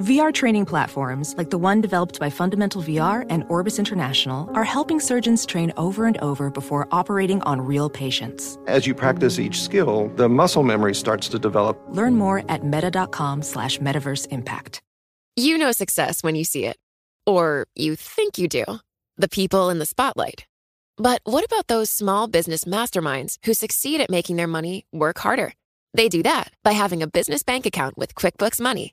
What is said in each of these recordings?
VR training platforms, like the one developed by Fundamental VR and Orbis International, are helping surgeons train over and over before operating on real patients. As you practice each skill, the muscle memory starts to develop. Learn more at meta.com slash metaverse impact. You know success when you see it. Or you think you do. The people in the spotlight. But what about those small business masterminds who succeed at making their money work harder? They do that by having a business bank account with QuickBooks Money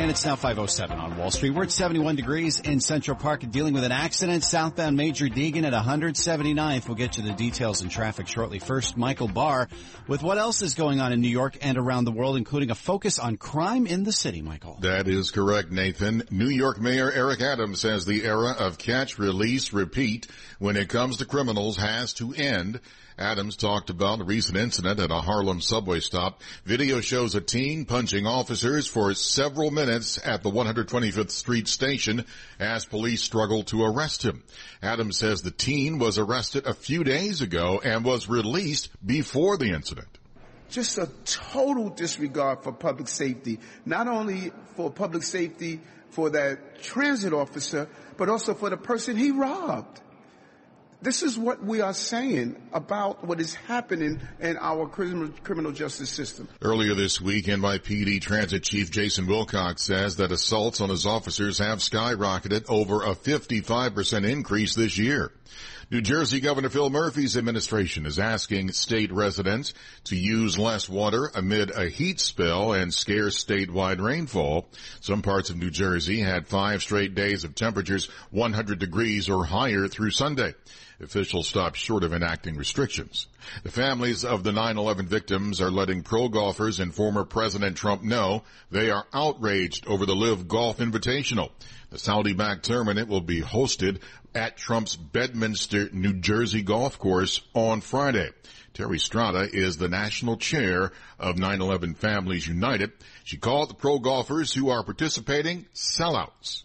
And it's now 507 on Wall Street. We're at 71 degrees in Central Park dealing with an accident. Southbound Major Deegan at 179th. We'll get you the details and traffic shortly. First, Michael Barr with what else is going on in New York and around the world, including a focus on crime in the city, Michael. That is correct, Nathan. New York Mayor Eric Adams says the era of catch, release, repeat when it comes to criminals has to end. Adams talked about a recent incident at a Harlem subway stop. Video shows a teen punching officers for several minutes at the 125th Street station as police struggled to arrest him. Adams says the teen was arrested a few days ago and was released before the incident just a total disregard for public safety, not only for public safety for that transit officer, but also for the person he robbed. This is what we are saying about what is happening in our criminal, justice system. Earlier this week, NYPD Transit Chief Jason Wilcox says that assaults on his officers have skyrocketed over a 55% increase this year. New Jersey Governor Phil Murphy's administration is asking state residents to use less water amid a heat spell and scarce statewide rainfall. Some parts of New Jersey had five straight days of temperatures 100 degrees or higher through Sunday. Officials stopped short of enacting restrictions. The families of the 9-11 victims are letting pro golfers and former President Trump know they are outraged over the Live Golf Invitational. The Saudi-backed tournament will be hosted at Trump's Bedminster, New Jersey golf course on Friday. Terry Strada is the national chair of 9-11 Families United. She called the pro golfers who are participating sellouts.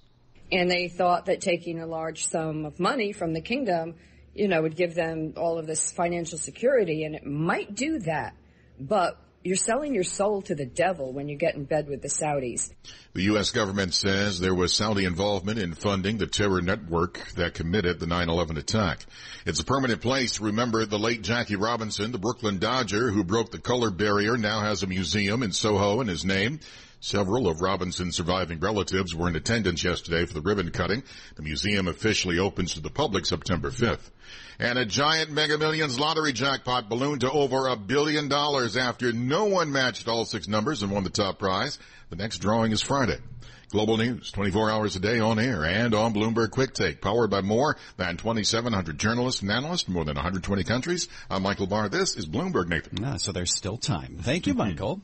And they thought that taking a large sum of money from the kingdom you know, would give them all of this financial security, and it might do that. But you're selling your soul to the devil when you get in bed with the Saudis. The U.S. government says there was Saudi involvement in funding the terror network that committed the 9-11 attack. It's a permanent place to remember the late Jackie Robinson, the Brooklyn Dodger who broke the color barrier, now has a museum in Soho in his name. Several of Robinson's surviving relatives were in attendance yesterday for the ribbon cutting. The museum officially opens to the public September 5th. And a giant Mega Millions lottery jackpot ballooned to over a billion dollars after no one matched all six numbers and won the top prize. The next drawing is Friday. Global news, 24 hours a day on air and on Bloomberg Quick Take, powered by more than 2,700 journalists and analysts, in more than 120 countries. I'm Michael Barr. This is Bloomberg, Nathan. Ah, so there's still time. Thank you, Michael.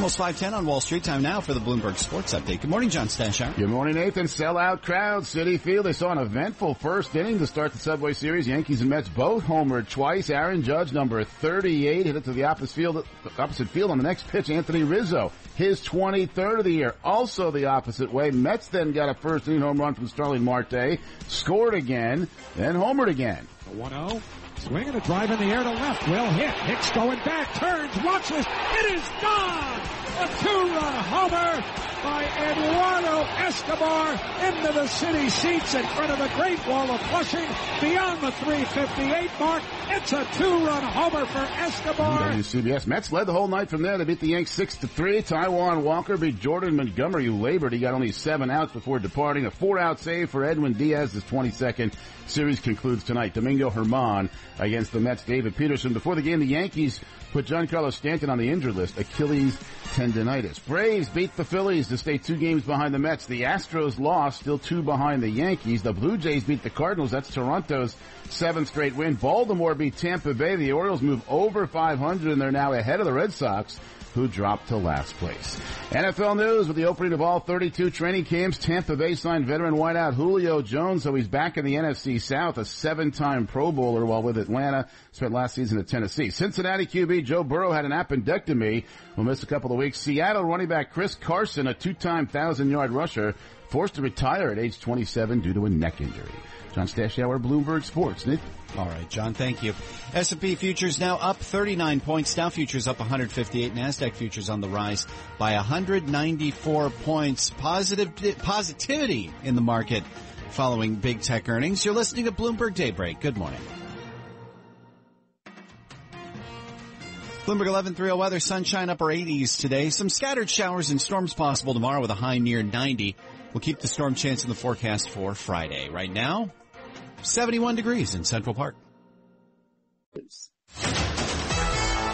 Almost 510 on Wall Street. Time now for the Bloomberg Sports Update. Good morning, John Stashower. Good morning, Nathan. Sellout crowd, Citi Field. They saw an eventful first inning to start the Subway Series. Yankees and Mets both homered twice. Aaron Judge, number 38, hit it to the opposite field, opposite field on the next pitch. Anthony Rizzo, his 23rd of the year. Also the opposite way. Mets then got a first inning home run from Starling Marte, scored again, then homered again. 1-0. Swinging a drive in the air to left. Well hit. Hicks going back. Turns. Watch this. It is gone. A two-run homer by Eduardo Escobar into the city seats in front of the Great Wall of Flushing beyond the 358 mark. It's a two-run homer for Escobar. CBS Mets led the whole night from there. They beat the Yanks six to three. Taijuan Walker beat Jordan Montgomery, who labored. He got only seven outs before departing. A four-out save for Edwin Diaz, his 22nd. Series concludes tonight. Domingo German against the Mets. David Peterson. Before the game, the Yankees put Giancarlo Stanton on the injured list. Achilles tendonitis. Braves beat the Phillies to stay two games behind the Mets. The Astros lost, still two behind the Yankees. The Blue Jays beat the Cardinals. That's Toronto's seventh straight win. Baltimore beat Tampa Bay. The Orioles move over 500 and they're now ahead of the Red Sox who dropped to last place. NFL news with the opening of all 32 training camps. Tampa Bay signed veteran wideout Julio Jones, so he's back in the NFC South, a seven-time Pro Bowler while with Atlanta, spent last season at Tennessee. Cincinnati QB Joe Burrow had an appendectomy, will miss a couple of weeks. Seattle running back Chris Carson, a two-time thousand-yard rusher, forced to retire at age 27 due to a neck injury. John Stashower, Bloomberg Sports. Nick? All right, John, thank you. S&P futures now up 39 points. Dow futures up 158. NASDAQ futures on the rise by 194 points. Positive, positivity in the market following big tech earnings. You're listening to Bloomberg Daybreak. Good morning. Bloomberg 11.30 weather, sunshine upper 80s today. Some scattered showers and storms possible tomorrow with a high near 90. We'll keep the storm chance in the forecast for Friday. Right now, 71 degrees in Central Park.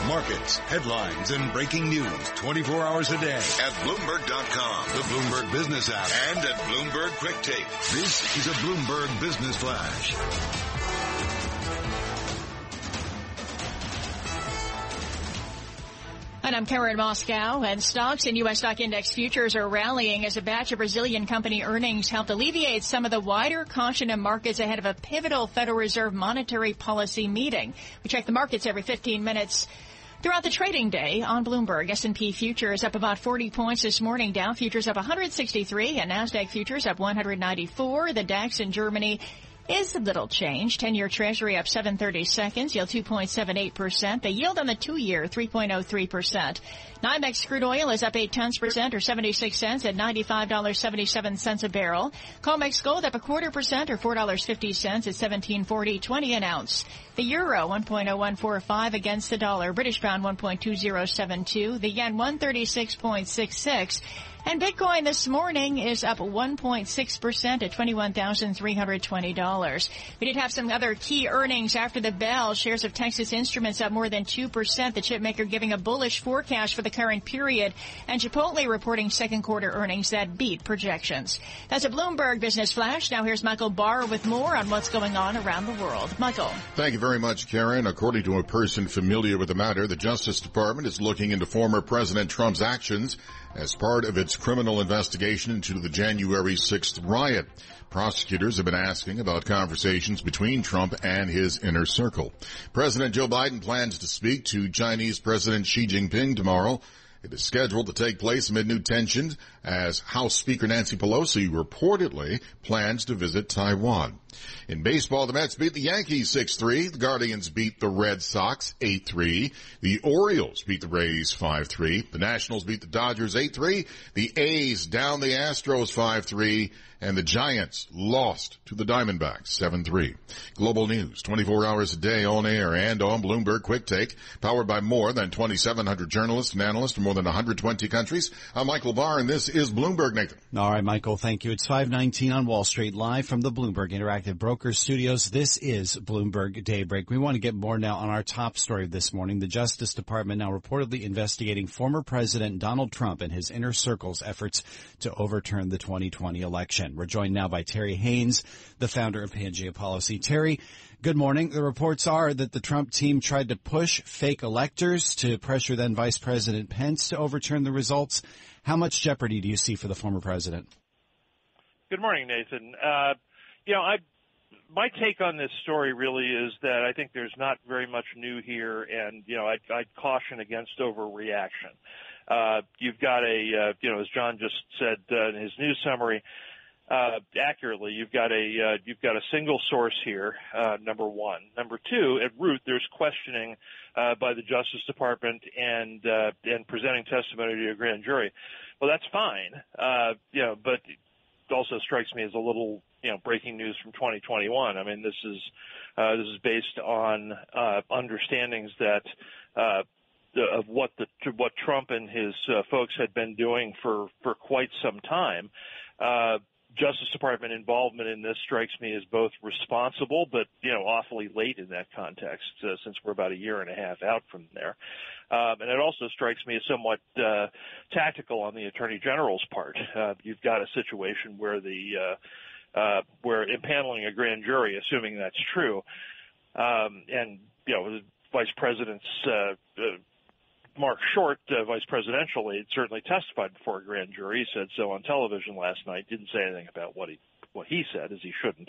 Markets, headlines, and breaking news 24 hours a day at Bloomberg.com, the Bloomberg Business app, and at Bloomberg Quick Take. This is a Bloomberg Business Flash. And I'm Karen Moskow, and stocks and U.S. stock index futures are rallying as a batch of Brazilian company earnings helped alleviate some of the wider caution in markets ahead of a pivotal Federal Reserve monetary policy meeting. We check the markets every 15 minutes. Throughout the trading day on Bloomberg, S&P futures up about 40 points this morning. Dow futures up 163 and Nasdaq futures up 194. The DAX in Germany is a little change. 10-year treasury up 730 seconds, yield 2.78%. The yield on the two-year, 3.03%. NYMEX crude oil is up 8 tenths percent or 76 cents at $95.77 a barrel. COMEX gold up a quarter percent or $4.50 at 1740.20 an ounce. The euro 1.0145 against the dollar. British pound 1.2072. The yen 136.66. And Bitcoin this morning is up 1.6% at $21,320. We did have some other key earnings after the bell. Shares of Texas Instruments up more than 2%. The chipmaker giving a bullish forecast for the current period. And Chipotle reporting second quarter earnings that beat projections. That's a Bloomberg Business Flash. Now here's Michael Barr with more on what's going on around the world. Michael. Thank you very much, Karen. According to a person familiar with the matter, the Justice Department is looking into former President Trump's actions as part of its criminal investigation into the January 6th riot. Prosecutors have been asking about conversations between Trump and his inner circle. President Joe Biden plans to speak to Chinese President Xi Jinping tomorrow. It is scheduled to take place amid new tensions as House Speaker Nancy Pelosi reportedly plans to visit Taiwan. In baseball, the Mets beat the Yankees 6-3. The Guardians beat the Red Sox 8-3. The Orioles beat the Rays 5-3. The Nationals beat the Dodgers 8-3. The A's down the Astros 5-3 and the Giants lost to the Diamondbacks 7-3. Global news 24 hours a day on air and on Bloomberg Quick Take, powered by more than 2,700 journalists and analysts from more than 120 countries. I'm Michael Barr and this is Bloomberg Nathan. All right, Michael, thank you. It's 519 on Wall Street live from the Bloomberg Interactive Brokers Studios. This is Bloomberg Daybreak. We want to get more now on our top story this morning. The Justice Department now reportedly investigating former President Donald Trump and his inner circle's efforts to overturn the 2020 election. We're joined now by Terry Haines, the founder of Pangaea Policy. Terry, good morning. The reports are that the Trump team tried to push fake electors to pressure then Vice President Pence to overturn the results. How much jeopardy do you see for the former president? Good morning, Nathan. Uh, you know, I my take on this story really is that I think there's not very much new here, and you know, I'd, I'd caution against overreaction. Uh, you've got a, uh, you know, as John just said uh, in his news summary, uh, accurately, you've got a uh, you've got a single source here. Uh, number one. Number two, at root, there's questioning uh, by the Justice Department and uh, and presenting testimony to a grand jury. Well, that's fine, uh, you know, but it also strikes me as a little you know breaking news from 2021. I mean, this is uh, this is based on uh, understandings that. Uh, of what the what Trump and his uh, folks had been doing for for quite some time. Uh, Justice Department involvement in this strikes me as both responsible, but you know, awfully late in that context, uh, since we're about a year and a half out from there. Um, and it also strikes me as somewhat uh, tactical on the Attorney General's part. Uh, you've got a situation where the uh, uh, where impaneling a grand jury, assuming that's true, um, and you know, the Vice President's uh, uh, Marc Short, uh, vice presidential aide, certainly testified before a grand jury. Said so on television last night. Didn't say anything about what he what he said, as he shouldn't,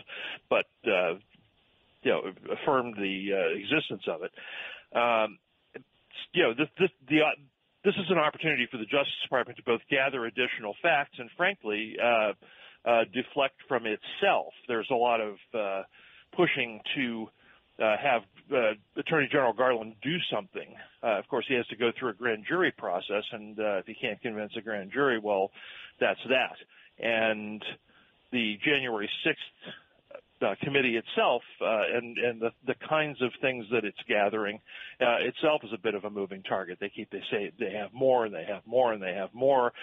but uh, you know affirmed the uh, existence of it. Um, you know, this this the uh, this is an opportunity for the Justice Department to both gather additional facts and, frankly, uh, uh, deflect from itself. There's a lot of uh, pushing to uh, have uh, Attorney General Garland do something. Uh, of course, he has to go through a grand jury process, and uh, if he can't convince a grand jury, well, that's that. And the January 6th uh, committee itself uh, and and the the kinds of things that it's gathering uh, itself is a bit of a moving target. They keep they say they have more and they have more and they have more.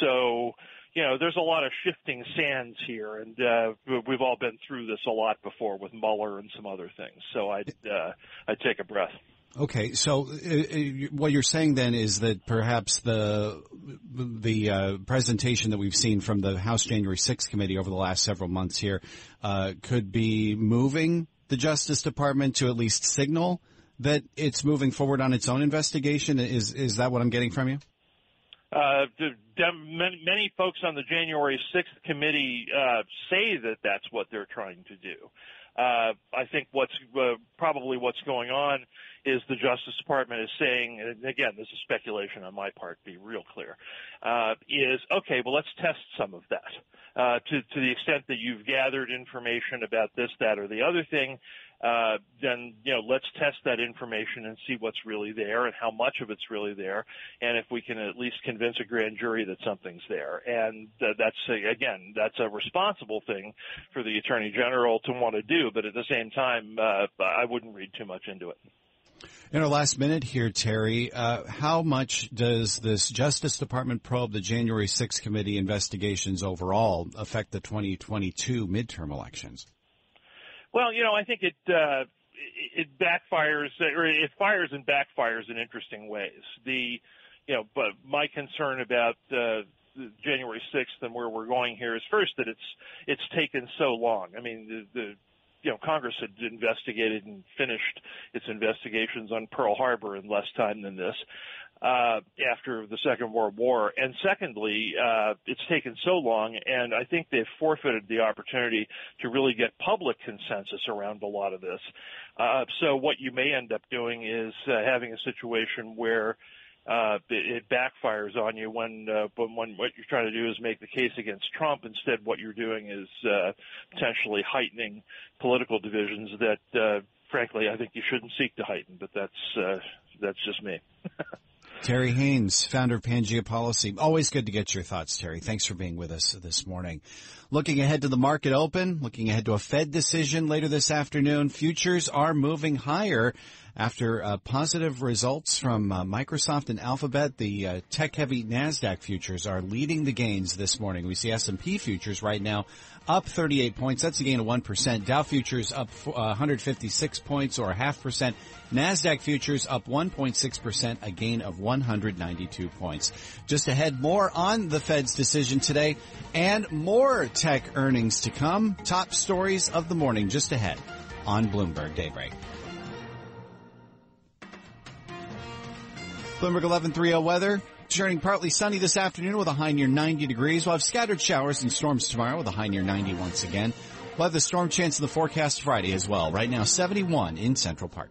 So you know, there's a lot of shifting sands here, and uh, we've all been through this a lot before with Mueller and some other things. So I'd uh, I'd take a breath. Okay, so uh, uh, what you're saying then is that perhaps the the uh, presentation that we've seen from the House January 6th committee over the last several months here uh, could be moving the Justice Department to at least signal that it's moving forward on its own investigation. Is is that what I'm getting from you? Many, many folks on the January 6th committee uh, say that that's what they're trying to do. Uh, I think what's uh, probably what's going on is the Justice Department is saying, and again, this is speculation on my part, be real clear, uh, is okay. Well, let's test some of that. Uh, to to the extent that you've gathered information about this, that, or the other thing, uh, then you know let's test that information and see what's really there and how much of it's really there, and if we can at least convince a grand jury that something's there. And uh, that's a, again that's a responsible thing for the attorney general to want to do, but at the same time, uh, I wouldn't read too much into it. In our last minute here, Terry, uh, how much does this Justice Department probe, the January 6th committee investigations overall, affect the 2022 midterm elections? Well, you know, I think it uh, it backfires or it fires and backfires in interesting ways. The you know, but my concern about uh, January 6th and where we're going here is first that it's it's taken so long. I mean, the, the you know Congress had investigated and finished its investigations on Pearl Harbor in less time than this uh, after the Second World War. And secondly, uh, it's taken so long, and I think they've forfeited the opportunity to really get public consensus around a lot of this. Uh, so what you may end up doing is uh, having a situation where uh, it, it backfires on you when, uh, when what you're trying to do is make the case against Trump. Instead, what you're doing is uh, potentially heightening political divisions that, uh, frankly, I think you shouldn't seek to heighten. But that's uh, that's just me. Terry Haines, founder of Pangaea Policy. Always good to get your thoughts, Terry. Thanks for being with us this morning. Looking ahead to the market open, looking ahead to a Fed decision later this afternoon, futures are moving higher after uh, positive results from uh, Microsoft and Alphabet. The uh, tech-heavy Nasdaq futures are leading the gains this morning. We see S&P futures right now up 38 points. That's a gain of 1%. Dow futures up 156 points or a half percent. NASDAQ futures up 1.6%, a gain of 192 points. Just ahead, more on the Fed's decision today and more tech earnings to come. Top stories of the morning just ahead on Bloomberg Daybreak. Bloomberg 1130 weather. Turning partly sunny this afternoon with a high near 90 degrees. We'll have scattered showers and storms tomorrow with a high near 90 once again. We'll have the storm chance in the forecast Friday as well. Right now, 71 in Central Park.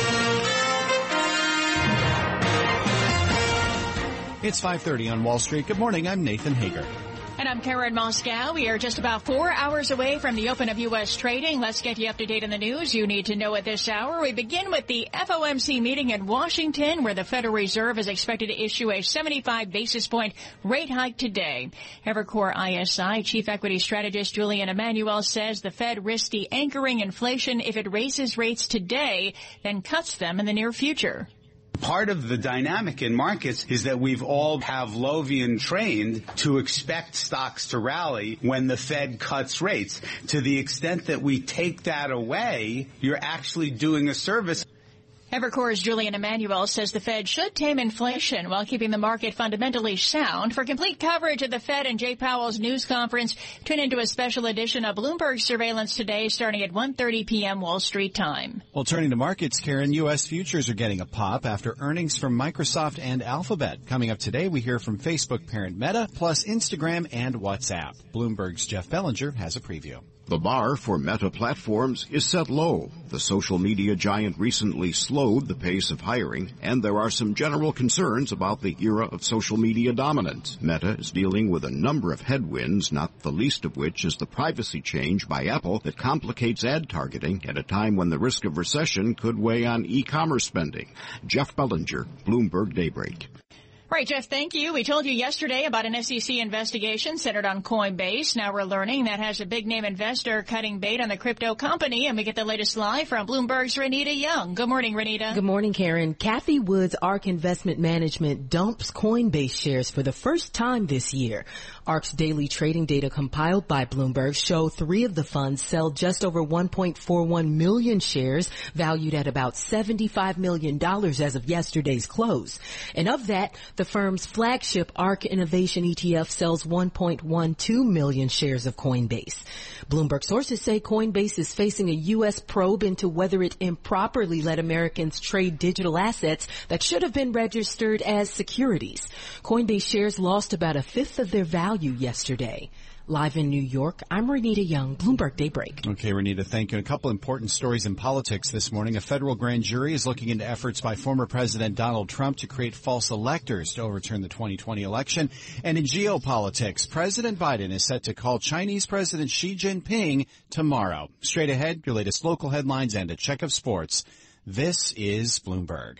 It's 5:30 on Wall Street. Good morning. I'm Nathan Hager. And I'm Karen Moskow. We are just about four hours away from the open of U.S. trading. Let's get you up to date on the news you need to know at this hour. We begin with the FOMC meeting in Washington, where the Federal Reserve is expected to issue a 75 basis point rate hike today. Evercore ISI chief equity strategist Julian Emanuel says the Fed risks de-anchoring inflation if it raises rates today, then cuts them in the near future. Part of the dynamic in markets is that we've all Pavlovian trained to expect stocks to rally when the Fed cuts rates. To the extent that we take that away, you're actually doing a service. Evercore's Julian Emanuel says the Fed should tame inflation while keeping the market fundamentally sound. For complete coverage of the Fed and Jay Powell's news conference, tune into a special edition of Bloomberg Surveillance today starting at 1.30 p.m. Wall Street time. Well, turning to markets, Karen, U.S. futures are getting a pop after earnings from Microsoft and Alphabet. Coming up today, we hear from Facebook parent Meta, plus Instagram and WhatsApp. Bloomberg's Jeff Bellinger has a preview. The bar for Meta platforms is set low. The social media giant recently slowed the pace of hiring, and there are some general concerns about the era of social media dominance. Meta is dealing with a number of headwinds, not the least of which is the privacy change by Apple that complicates ad targeting at a time when the risk of recession could weigh on e-commerce spending. Jeff Bellinger, Bloomberg Daybreak. Right, Jeff, thank you. We told you yesterday about an SEC investigation centered on Coinbase. Now we're learning that has a big name investor cutting bait on the crypto company. And we get the latest live from Bloomberg's Renita Young. Good morning, Renita. Good morning, Karen. Cathie Wood's ARK Investment Management dumps Coinbase shares for the first time this year. ARK's daily trading data compiled by Bloomberg show three of the funds sell just over 1.41 million shares valued at about $75 million as of yesterday's close. And of that, the firm's flagship ARK Innovation ETF sells 1.12 million shares of Coinbase. Bloomberg sources say Coinbase is facing a U.S. probe into whether it improperly let Americans trade digital assets that should have been registered as securities. Coinbase shares lost about a fifth of their value yesterday. Live in New York, I'm Renita Young, Bloomberg Daybreak. Okay, Renita, thank you. A couple important stories in politics this morning. A federal grand jury is looking into efforts by former President Donald Trump to create false electors to overturn the 2020 election. And in geopolitics, President Biden is set to call Chinese President Xi Jinping tomorrow. Straight ahead, your latest local headlines and a check of sports. This is Bloomberg.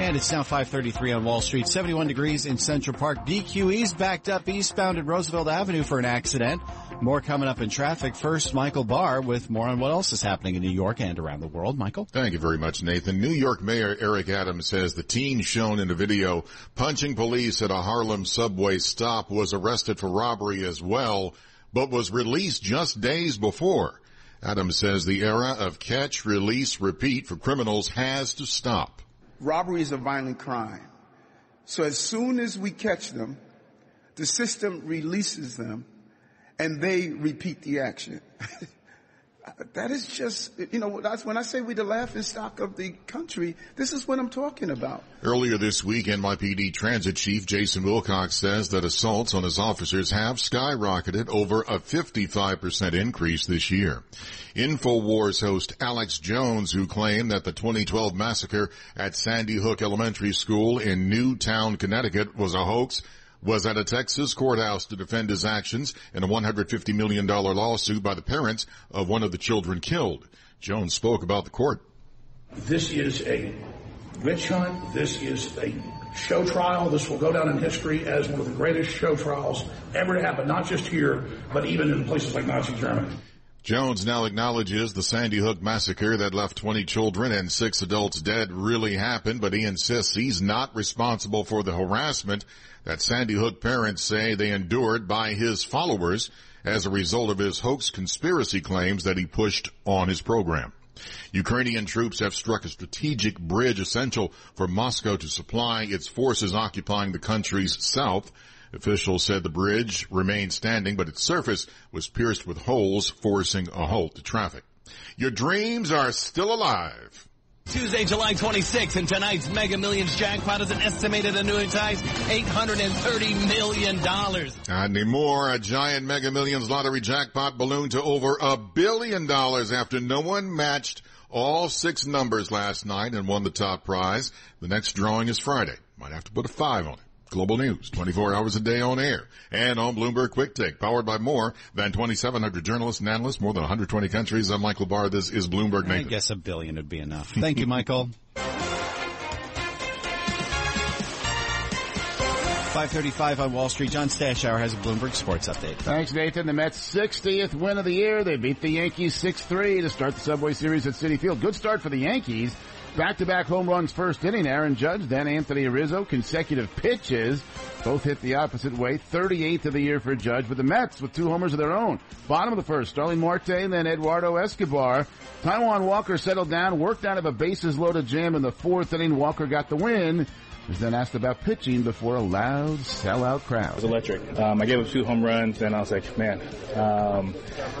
And it's now 533 on Wall Street, 71 degrees in Central Park. BQE's backed up eastbound at Roosevelt Avenue for an accident. More coming up in traffic. First, Michael Barr with more on what else is happening in New York and around the world. Michael? Thank you very much, Nathan. New York Mayor Eric Adams says the teen shown in a video punching police at a Harlem subway stop was arrested for robbery as well, but was released just days before. Adams says the era of catch, release, repeat for criminals has to stop robbery is a violent crime. So as soon as we catch them, the system releases them and they repeat the action. that is just, you know, that's when I say we're the laughing stock of the country, this is what I'm talking about. Earlier this week, NYPD Transit Chief Jason Wilcox says that assaults on his officers have skyrocketed over a 55% increase this year. InfoWars host Alex Jones, who claimed that the 2012 massacre at Sandy Hook Elementary School in Newtown, Connecticut was a hoax, was at a Texas courthouse to defend his actions in a $150 million lawsuit by the parents of one of the children killed. Jones spoke about the court. This is a witch hunt. This is a show trial. This will go down in history as one of the greatest show trials ever to happen, not just here, but even in places like Nazi Germany. Jones now acknowledges the Sandy Hook massacre that left 20 children and six adults dead really happened, but he insists he's not responsible for the harassment that Sandy Hook parents say they endured by his followers as a result of his hoax conspiracy claims that he pushed on his program. Ukrainian troops have struck a strategic bridge essential for Moscow to supply its forces occupying the country's south. Officials said the bridge remained standing, but its surface was pierced with holes, forcing a halt to traffic. Your dreams are still alive. Tuesday, July 26th, and tonight's Mega Millions jackpot is an estimated annuitized $830 million. Not anymore. A giant Mega Millions lottery jackpot ballooned to over a billion dollars after no one matched all six numbers last night and won the top prize. The next drawing is Friday. Might have to put a five on it. Global News, 24 hours a day on air and on Bloomberg Quick Take, powered by more than 2,700 journalists and analysts, more than 120 countries. I'm Michael Barr. This is Bloomberg Nathan. I guess a billion would be enough. Thank you, Michael. 535 on Wall Street. John Stashower has a Bloomberg Sports Update. Thanks, Nathan. The Mets' 60th win of the year. They beat the Yankees 6-3 to start the Subway Series at Citi Field. Good start for the Yankees. Back-to-back home runs first inning. Aaron Judge, then Anthony Rizzo. Consecutive pitches. Both hit the opposite way. 38th of the year for Judge, but the Mets with two homers of their own. Bottom of the first, Starling Marte and then Eduardo Escobar. Taijuan Walker settled down, worked out of a bases loaded jam in the fourth inning. Walker got the win was then asked about pitching before a loud sellout crowd. It was electric. Um, I gave up two home runs, and I was like, man, um,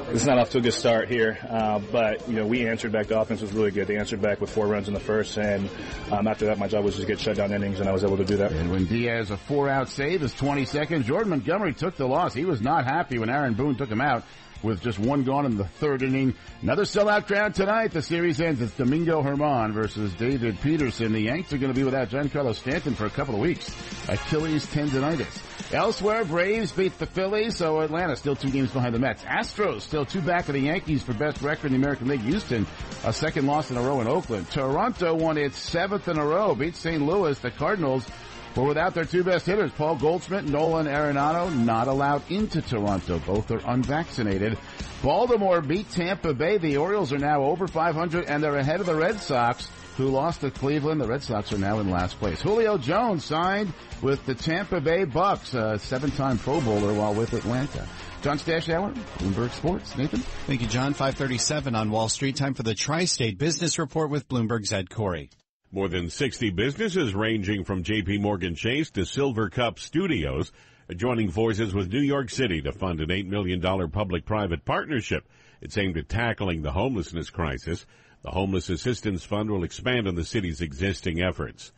this is not off to a good start here. Uh, but you know, we answered back. The offense was really good. They answered back with four runs in the first, and um, after that, my job was just get shut down innings, and I was able to do that. And when Diaz a four-out save is 20 seconds, Jordan Montgomery took the loss. He was not happy when Aaron Boone took him out with just one gone in the third inning. Another sellout crowd tonight. The series ends. It's Domingo German versus David Peterson. The Yanks are going to be without Giancarlo Stanton for a couple of weeks. Achilles tendonitis. Elsewhere, Braves beat the Phillies, so Atlanta still two games behind the Mets. Astros still two back of the Yankees for best record in the American League. Houston, a second loss in a row in Oakland. Toronto won its seventh in a row, beat St. Louis. The Cardinals but without their two best hitters, Paul Goldschmidt and Nolan Arenado, not allowed into Toronto. Both are unvaccinated. Baltimore beat Tampa Bay. The Orioles are now over 500 and they're ahead of the Red Sox who lost to Cleveland. The Red Sox are now in last place. Julio Jones signed with the Tampa Bay Bucks, a seven-time Pro Bowler while with Atlanta. John Stashower, Bloomberg Sports. Nathan? Thank you, John. 537 on Wall Street. Time for the Tri-State Business Report with Bloomberg's Ed Corey. More than 60 businesses ranging from JP Morgan Chase to Silvercup Studios joining forces with New York City to fund an $8 million public-private partnership. It's aimed at tackling the homelessness crisis. The Homeless Assistance Fund will expand on the city's existing efforts.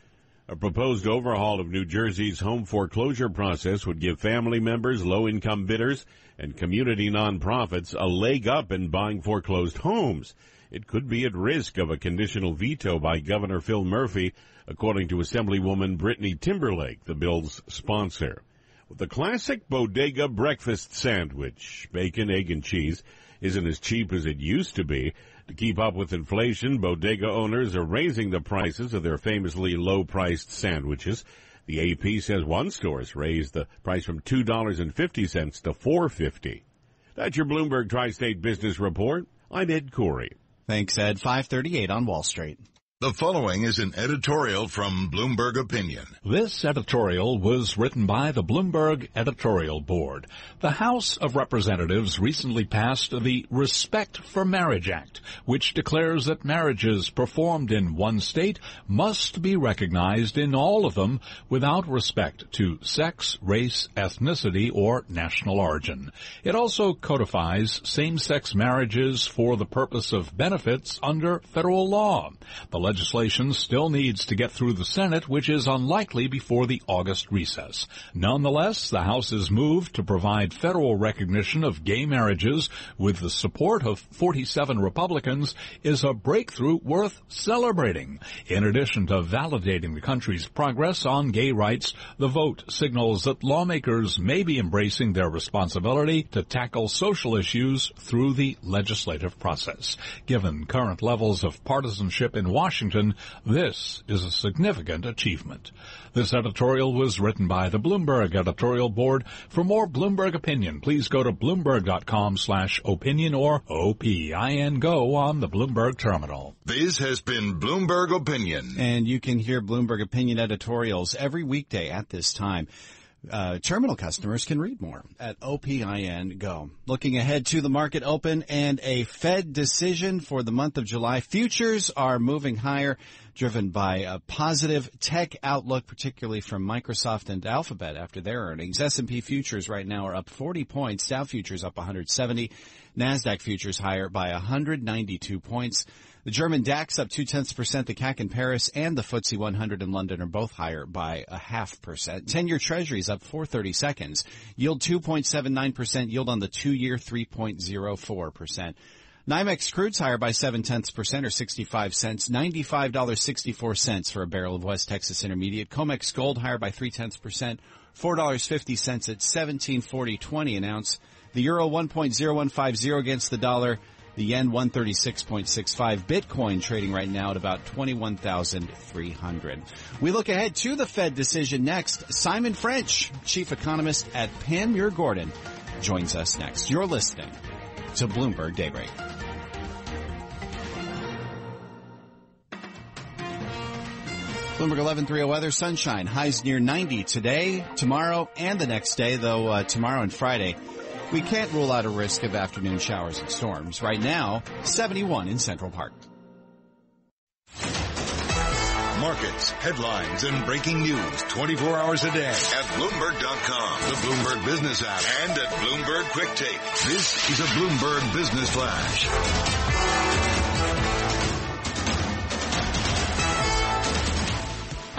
A proposed overhaul of New Jersey's home foreclosure process would give family members, low-income bidders, and community nonprofits a leg up in buying foreclosed homes it could be at risk of a conditional veto by Governor Phil Murphy, according to Assemblywoman Britnee Timberlake, the bill's sponsor. The classic bodega breakfast sandwich, bacon, egg, and cheese, isn't as cheap as it used to be. To keep up with inflation, bodega owners are raising the prices of their famously low-priced sandwiches. The AP says one store has raised the price from $2.50 to $4.50. That's your Bloomberg Tri-State Business Report. I'm Ed Corey. Thanks, Ed. 538 on Wall Street. The following is an editorial from Bloomberg Opinion. This editorial was written by the Bloomberg Editorial Board. The House of Representatives recently passed the Respect for Marriage Act, which declares that marriages performed in one state must be recognized in all of them without respect to sex, race, ethnicity, or national origin. It also codifies same-sex marriages for the purpose of benefits under federal law. The legislation still needs to get through the Senate, which is unlikely before the August recess. Nonetheless, the House is moved to provide federal recognition of gay marriages with the support of 47 Republicans is a breakthrough worth celebrating. In addition to validating the country's progress on gay rights, the vote signals that lawmakers may be embracing their responsibility to tackle social issues through the legislative process. Given current levels of partisanship in Washington, Washington, this is a significant achievement. This editorial was written by the Bloomberg editorial board. For more Bloomberg opinion, please go to bloomberg.com slash opinion or O-P-I-N go on the Bloomberg terminal. This has been Bloomberg Opinion. And you can hear Bloomberg Opinion editorials every weekday at this time. Uh, terminal customers can read more at OPIN Go. Looking ahead to the market open and a Fed decision for the month of July. Futures are moving higher, driven by a positive tech outlook, particularly from Microsoft and Alphabet after their earnings. S&P futures right now are up 40 points. Dow futures up 170. NASDAQ futures higher by 192 points. The German DAX up two tenths percent. The CAC in Paris and the FTSE 100 in London are both higher by a half percent. Ten-year Treasuries up 430 seconds. Yield 2.79 percent. Yield on the two-year 3.04 percent. NYMEX crude's higher by seven tenths percent or 65 cents, $95.64 for a barrel of West Texas Intermediate. COMEX gold higher by three tenths percent, $4.50 at 1740.20 an ounce. The euro 1.0150 against the dollar. The yen 136.65. Bitcoin trading right now at about 21,300. We look ahead to the Fed decision next. Simon French, chief economist at Panmure Gordon, joins us next. You're listening to Bloomberg Daybreak. Bloomberg 11:30 weather, sunshine, highs near 90 today, tomorrow, and the next day. Though uh, tomorrow and Friday, we can't rule out a risk of afternoon showers and storms. Right now, 71 in Central Park. Markets, headlines, and breaking news 24 hours a day at Bloomberg.com, the Bloomberg Business app, and at Bloomberg Quick Take. This is a Bloomberg Business Flash.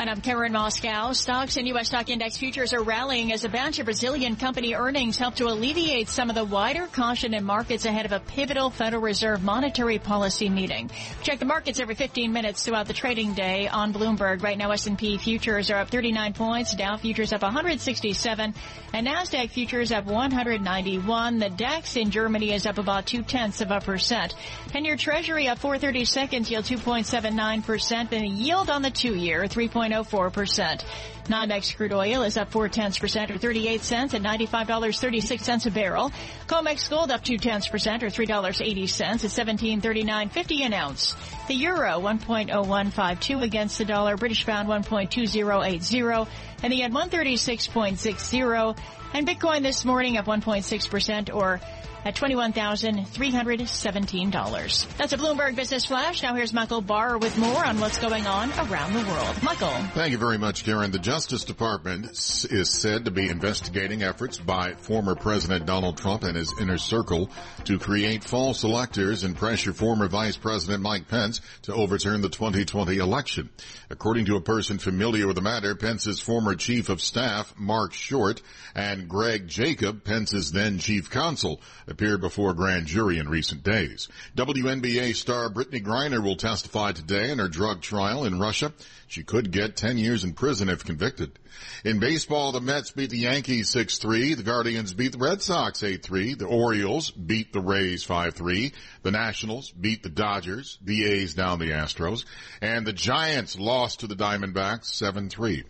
And I'm Karen Moskow. Stocks and U.S. stock index futures are rallying as a batch of Brazilian company earnings help to alleviate some of the wider caution in markets ahead of a pivotal Federal Reserve monetary policy meeting. Check the markets every 15 minutes throughout the trading day on Bloomberg. Right now, S&P futures are up 39 points, Dow futures up 167, and Nasdaq futures up 191. The DAX in Germany is up about two tenths of a percent. 10-year Treasury up 430 seconds, yield 2.79 percent, and a yield on the two-year 3. 0.04%. NYMEX crude oil is up 4 tenths percent or 38 cents at $95.36 a barrel. COMEX gold up 2 tenths percent or $3.80 at 1739.50 an ounce. The euro 1.0152 against the dollar. British pound 1.2080 and the yen 136.60 and Bitcoin this morning up 1.6 percent or at $21,317. That's a Bloomberg Business Flash. Now here's Michael Barr with more on what's going on around the world. Michael. Thank you very much, Karen. The Justice Department is said to be investigating efforts by former President Donald Trump and his inner circle to create false electors and pressure former Vice President Mike Pence to overturn the 2020 election. According to a person familiar with the matter, Pence's former chief of staff, Marc Short, and Greg Jacob, Pence's then chief counsel, appeared before a grand jury in recent days. WNBA star Brittney Griner will testify today in her drug trial in Russia. She could get 10 years in prison if convicted. In baseball, the Mets beat the Yankees 6-3. The Guardians beat the Red Sox 8-3. The Orioles beat the Rays 5-3. The Nationals beat the Dodgers. The A's down the Astros. And the Giants lost to the Diamondbacks 7-3.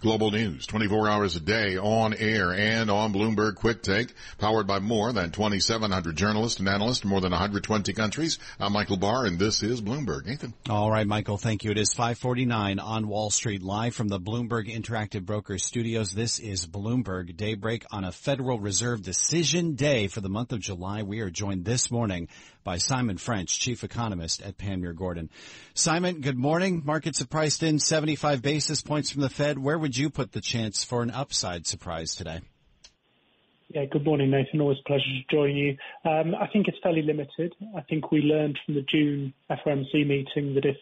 Global news, 24 hours a day, on air and on Bloomberg Quick Take, powered by more than 2,700 journalists and analysts in more than 120 countries. I'm Michael Barr, and this is Bloomberg. Nathan. All right, Michael, thank you. It is 549 on Wall Street, live from the Bloomberg Interactive Brokers Studios. This is Bloomberg Daybreak on a Federal Reserve decision day for the month of July. We are joined this morning by Simon French, chief economist at Panmure Gordon. Simon, good morning. Markets have priced in 75 basis points from the Fed. Where would you put the chance for an upside surprise today? Yeah, good morning, Nathan. Always a pleasure to join you. Um, I think it's fairly limited. I think we learned from the June FOMC meeting that if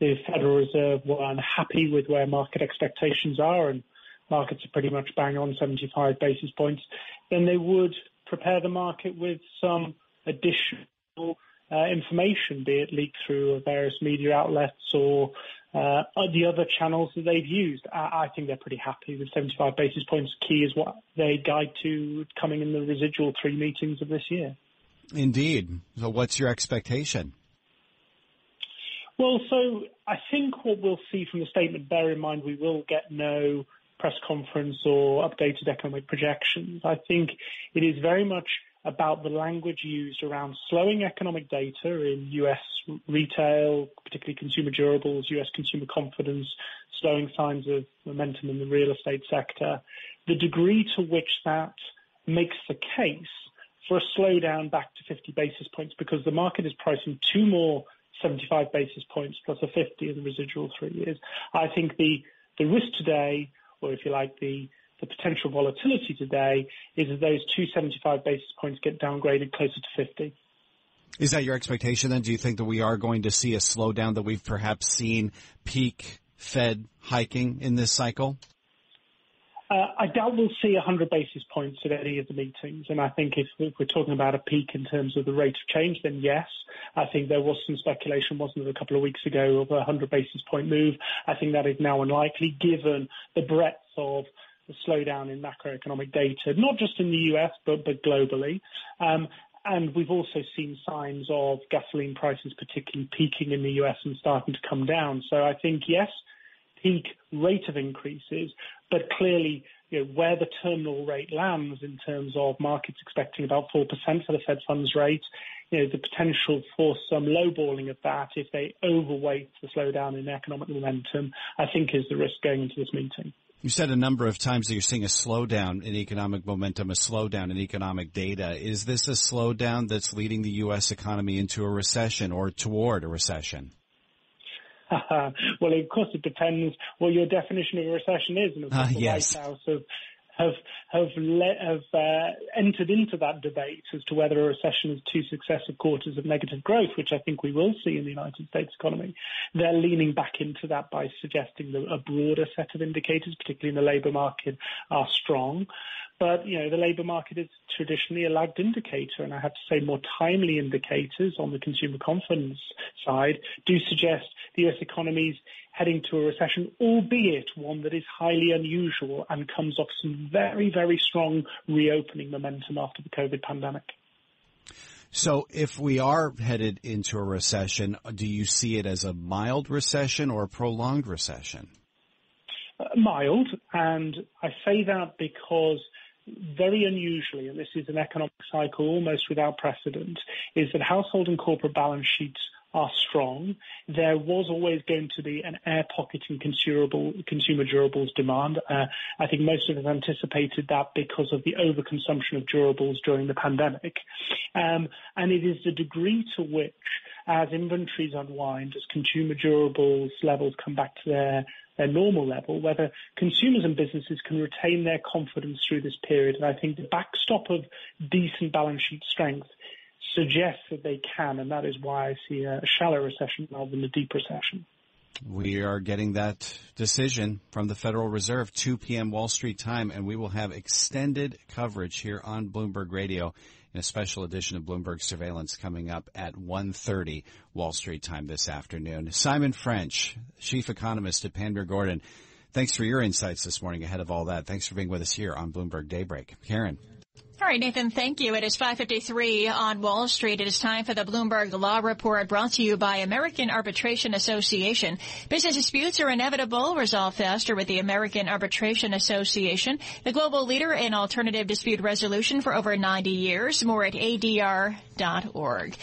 the Federal Reserve were unhappy with where market expectations are and markets are pretty much bang on 75 basis points, then they would prepare the market with some additional uh, information, be it leaked through various media outlets or uh, the other channels that they've used. I, I think they're pretty happy with 75 basis points. Key is what they guide to coming in the residual three meetings of this year. Indeed. So what's your expectation? Well, so I think what we'll see from the statement, bear in mind we will get no press conference or updated economic projections. I think it is very much about the language used around slowing economic data in US retail, particularly consumer durables, US consumer confidence, slowing signs of momentum in the real estate sector. the degree to which that makes the case for a slowdown back to 50 basis points because the market is pricing two more 75 basis points plus a 50 in the residual three years. I think the, risk today, or if you like, the, potential volatility today is that those two 75 basis points get downgraded closer to 50. Is that your expectation then? Do you think that we are going to see a slowdown that we've perhaps seen peak Fed hiking in this cycle? Uh, I doubt we'll see 100 basis points at any of the meetings. And I think if, if, we're talking about a peak in terms of the rate of change, then yes. I think there was some speculation, wasn't it, a couple of weeks ago of a 100 basis point move. I think that is now unlikely given the breadth of the slowdown in macroeconomic data, not just in the US, but, but globally. Um, and we've also seen signs of gasoline prices particularly peaking in the US and starting to come down. So I think, yes, peak rate of increases, but clearly, you know, where the terminal rate lands in terms of markets expecting about 4% for the Fed funds rate, you know, the potential for some lowballing of that if they overweight the slowdown in economic momentum, I think is the risk going into this meeting. You said a number of times that you're seeing a slowdown in economic momentum, a slowdown in economic data. Is this a slowdown that's leading the U.S. economy into a recession or toward a recession? well, of course, it depends what your definition of a recession is, and of course, uh, the yes. White House have have have, le- have uh, entered into that debate as to whether a recession is two successive quarters of negative growth, which I think we will see in the United States economy. They're leaning back into that by suggesting that a broader set of indicators, particularly in the labour market, are strong. But, you know, the labour market is traditionally a lagged indicator, and I have to say more timely indicators on the consumer confidence side do suggest the US economy is heading to a recession, albeit one that is highly unusual and comes off some very, very strong reopening momentum after the COVID pandemic. So if we are headed into a recession, do you see it as a mild recession or a prolonged recession? Uh, mild, and I say that because very unusually, and this is an economic cycle almost without precedent, is that household and corporate balance sheets are strong. There was always going to be an air pocket in consumer durables demand. Uh, I think most of us anticipated that because of the overconsumption of durables during the pandemic. Um, and it is the degree to which, as inventories unwind, as consumer durables levels come back to their their normal level, whether consumers and businesses can retain their confidence through this period. And I think the backstop of decent balance sheet strength suggests that they can, and that is why I see a shallow recession rather than a deep recession. We are getting that decision from the Federal Reserve, 2 p.m. Wall Street time, and we will have extended coverage here on Bloomberg Radio in a special edition of Bloomberg Surveillance coming up at 1.30 Wall Street time this afternoon. Simon French, chief economist at Panmure Gordon. Thanks for your insights this morning ahead of all that. Thanks for being with us here on Bloomberg Daybreak. Karen. All right, Nathan, thank you. It is 553 on Wall Street. It is time for the Bloomberg Law Report brought to you by American Arbitration Association. Business disputes are inevitable. Resolve faster with the American Arbitration Association, the global leader in alternative dispute resolution for over 90 years. More at adr.org.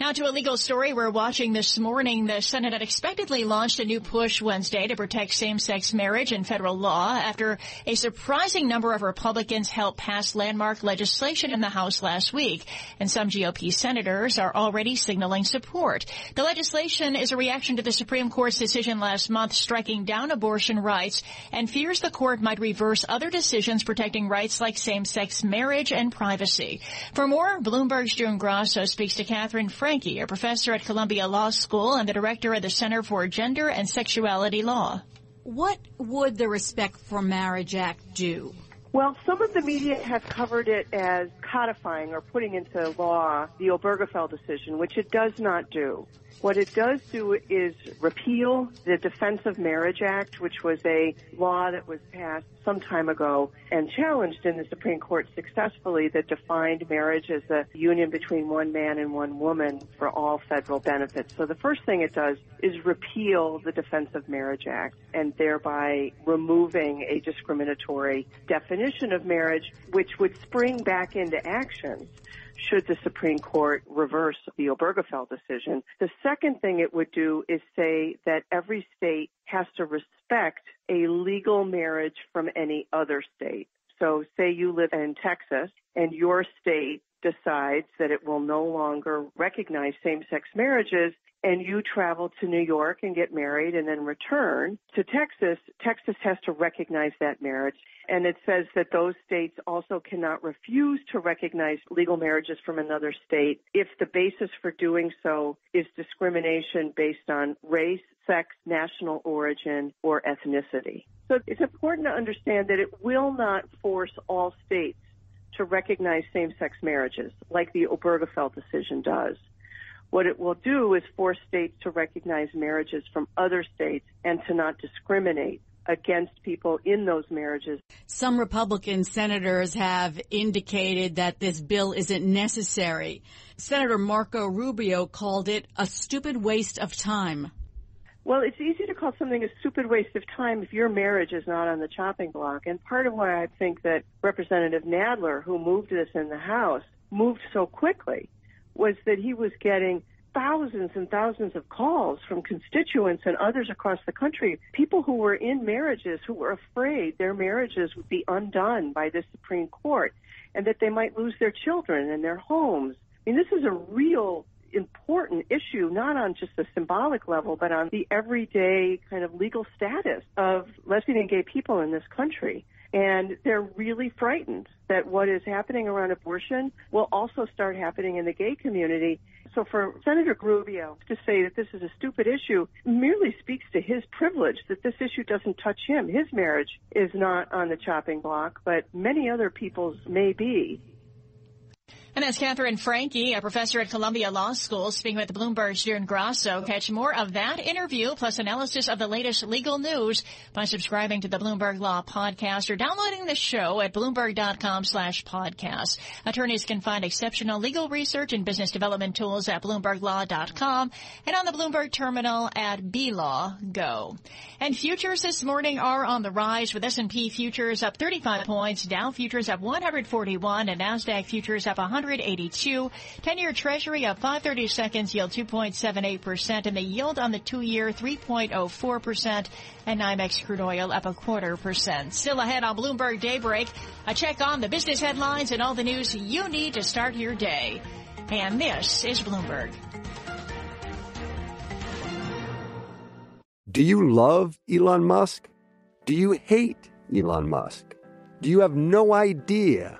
Now to a legal story we're watching this morning. The Senate unexpectedly launched a new push Wednesday to protect same-sex marriage in federal law after a surprising number of Republicans helped pass landmark legislation in the House last week. And some GOP senators are already signaling support. The legislation is a reaction to the Supreme Court's decision last month striking down abortion rights and fears the court might reverse other decisions protecting rights like same-sex marriage and privacy. For more, Bloomberg's June Grasso speaks to Katherine Frank Franke, a professor at Columbia Law School and the director of the Center for Gender and Sexuality Law. What would the Respect for Marriage Act do? Well, some of the media has covered it as codifying or putting into law the Obergefell decision, which it does not do. What it does do is repeal the Defense of Marriage Act, which was a law that was passed some time ago and challenged in the Supreme Court successfully that defined marriage as a union between one man and one woman for all federal benefits. So the first thing it does is repeal the Defense of Marriage Act and thereby removing a discriminatory definition of marriage, which would spring back into action should the Supreme Court reverse the Obergefell decision. The second thing it would do is say that every state has to respect a legal marriage from any other state. So say you live in Texas and your state decides that it will no longer recognize same-sex marriages and you travel to New York and get married and then return to Texas, Texas has to recognize that marriage. And it says that those states also cannot refuse to recognize legal marriages from another state if the basis for doing so is discrimination based on race, sex, national origin, or ethnicity. So it's important to understand that it will not force all states to recognize same-sex marriages like the Obergefell decision does. What it will do is force states to recognize marriages from other states and to not discriminate against people in those marriages. Some Republican senators have indicated that this bill isn't necessary. Senator Marco Rubio called it a stupid waste of time. Well, it's easy to call something a stupid waste of time if your marriage is not on the chopping block. And part of why I think that Representative Nadler, who moved this in the House, moved so quickly was that he was getting thousands and thousands of calls from constituents and others across the country, people who were in marriages who were afraid their marriages would be undone by the Supreme Court and that they might lose their children and their homes. I mean, this is a real important issue, not on just the symbolic level, but on the everyday kind of legal status of lesbian and gay people in this country. And they're really frightened that what is happening around abortion will also start happening in the gay community. So for Senator Rubio to say that this is a stupid issue merely speaks to his privilege that this issue doesn't touch him. His marriage is not on the chopping block, but many other people's may be. And that's Katherine Franke, a professor at Columbia Law School, speaking with Bloomberg's June Grasso. Catch more of that interview plus analysis of the latest legal news by subscribing to the Bloomberg Law Podcast or downloading the show at bloomberg.com slash podcast. Attorneys can find exceptional legal research and business development tools at bloomberglaw.com and on the Bloomberg terminal at BLaw Go. And futures this morning are on the rise with S&P futures up 35 points, Dow futures up 141, and NASDAQ futures up 100 182. 10-year Treasury of 530 seconds yield 2.78%, and the yield on the two-year 3.04%, and NYMEX crude oil up a quarter percent. Still ahead on Bloomberg Daybreak, a check on the business headlines and all the news you need to start your day. And this is Bloomberg. Do you love Elon Musk? Do you hate Elon Musk? Do you have no idea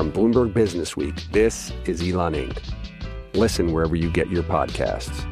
From Bloomberg Business Week, this is Elon Inc. Listen wherever you get your podcasts.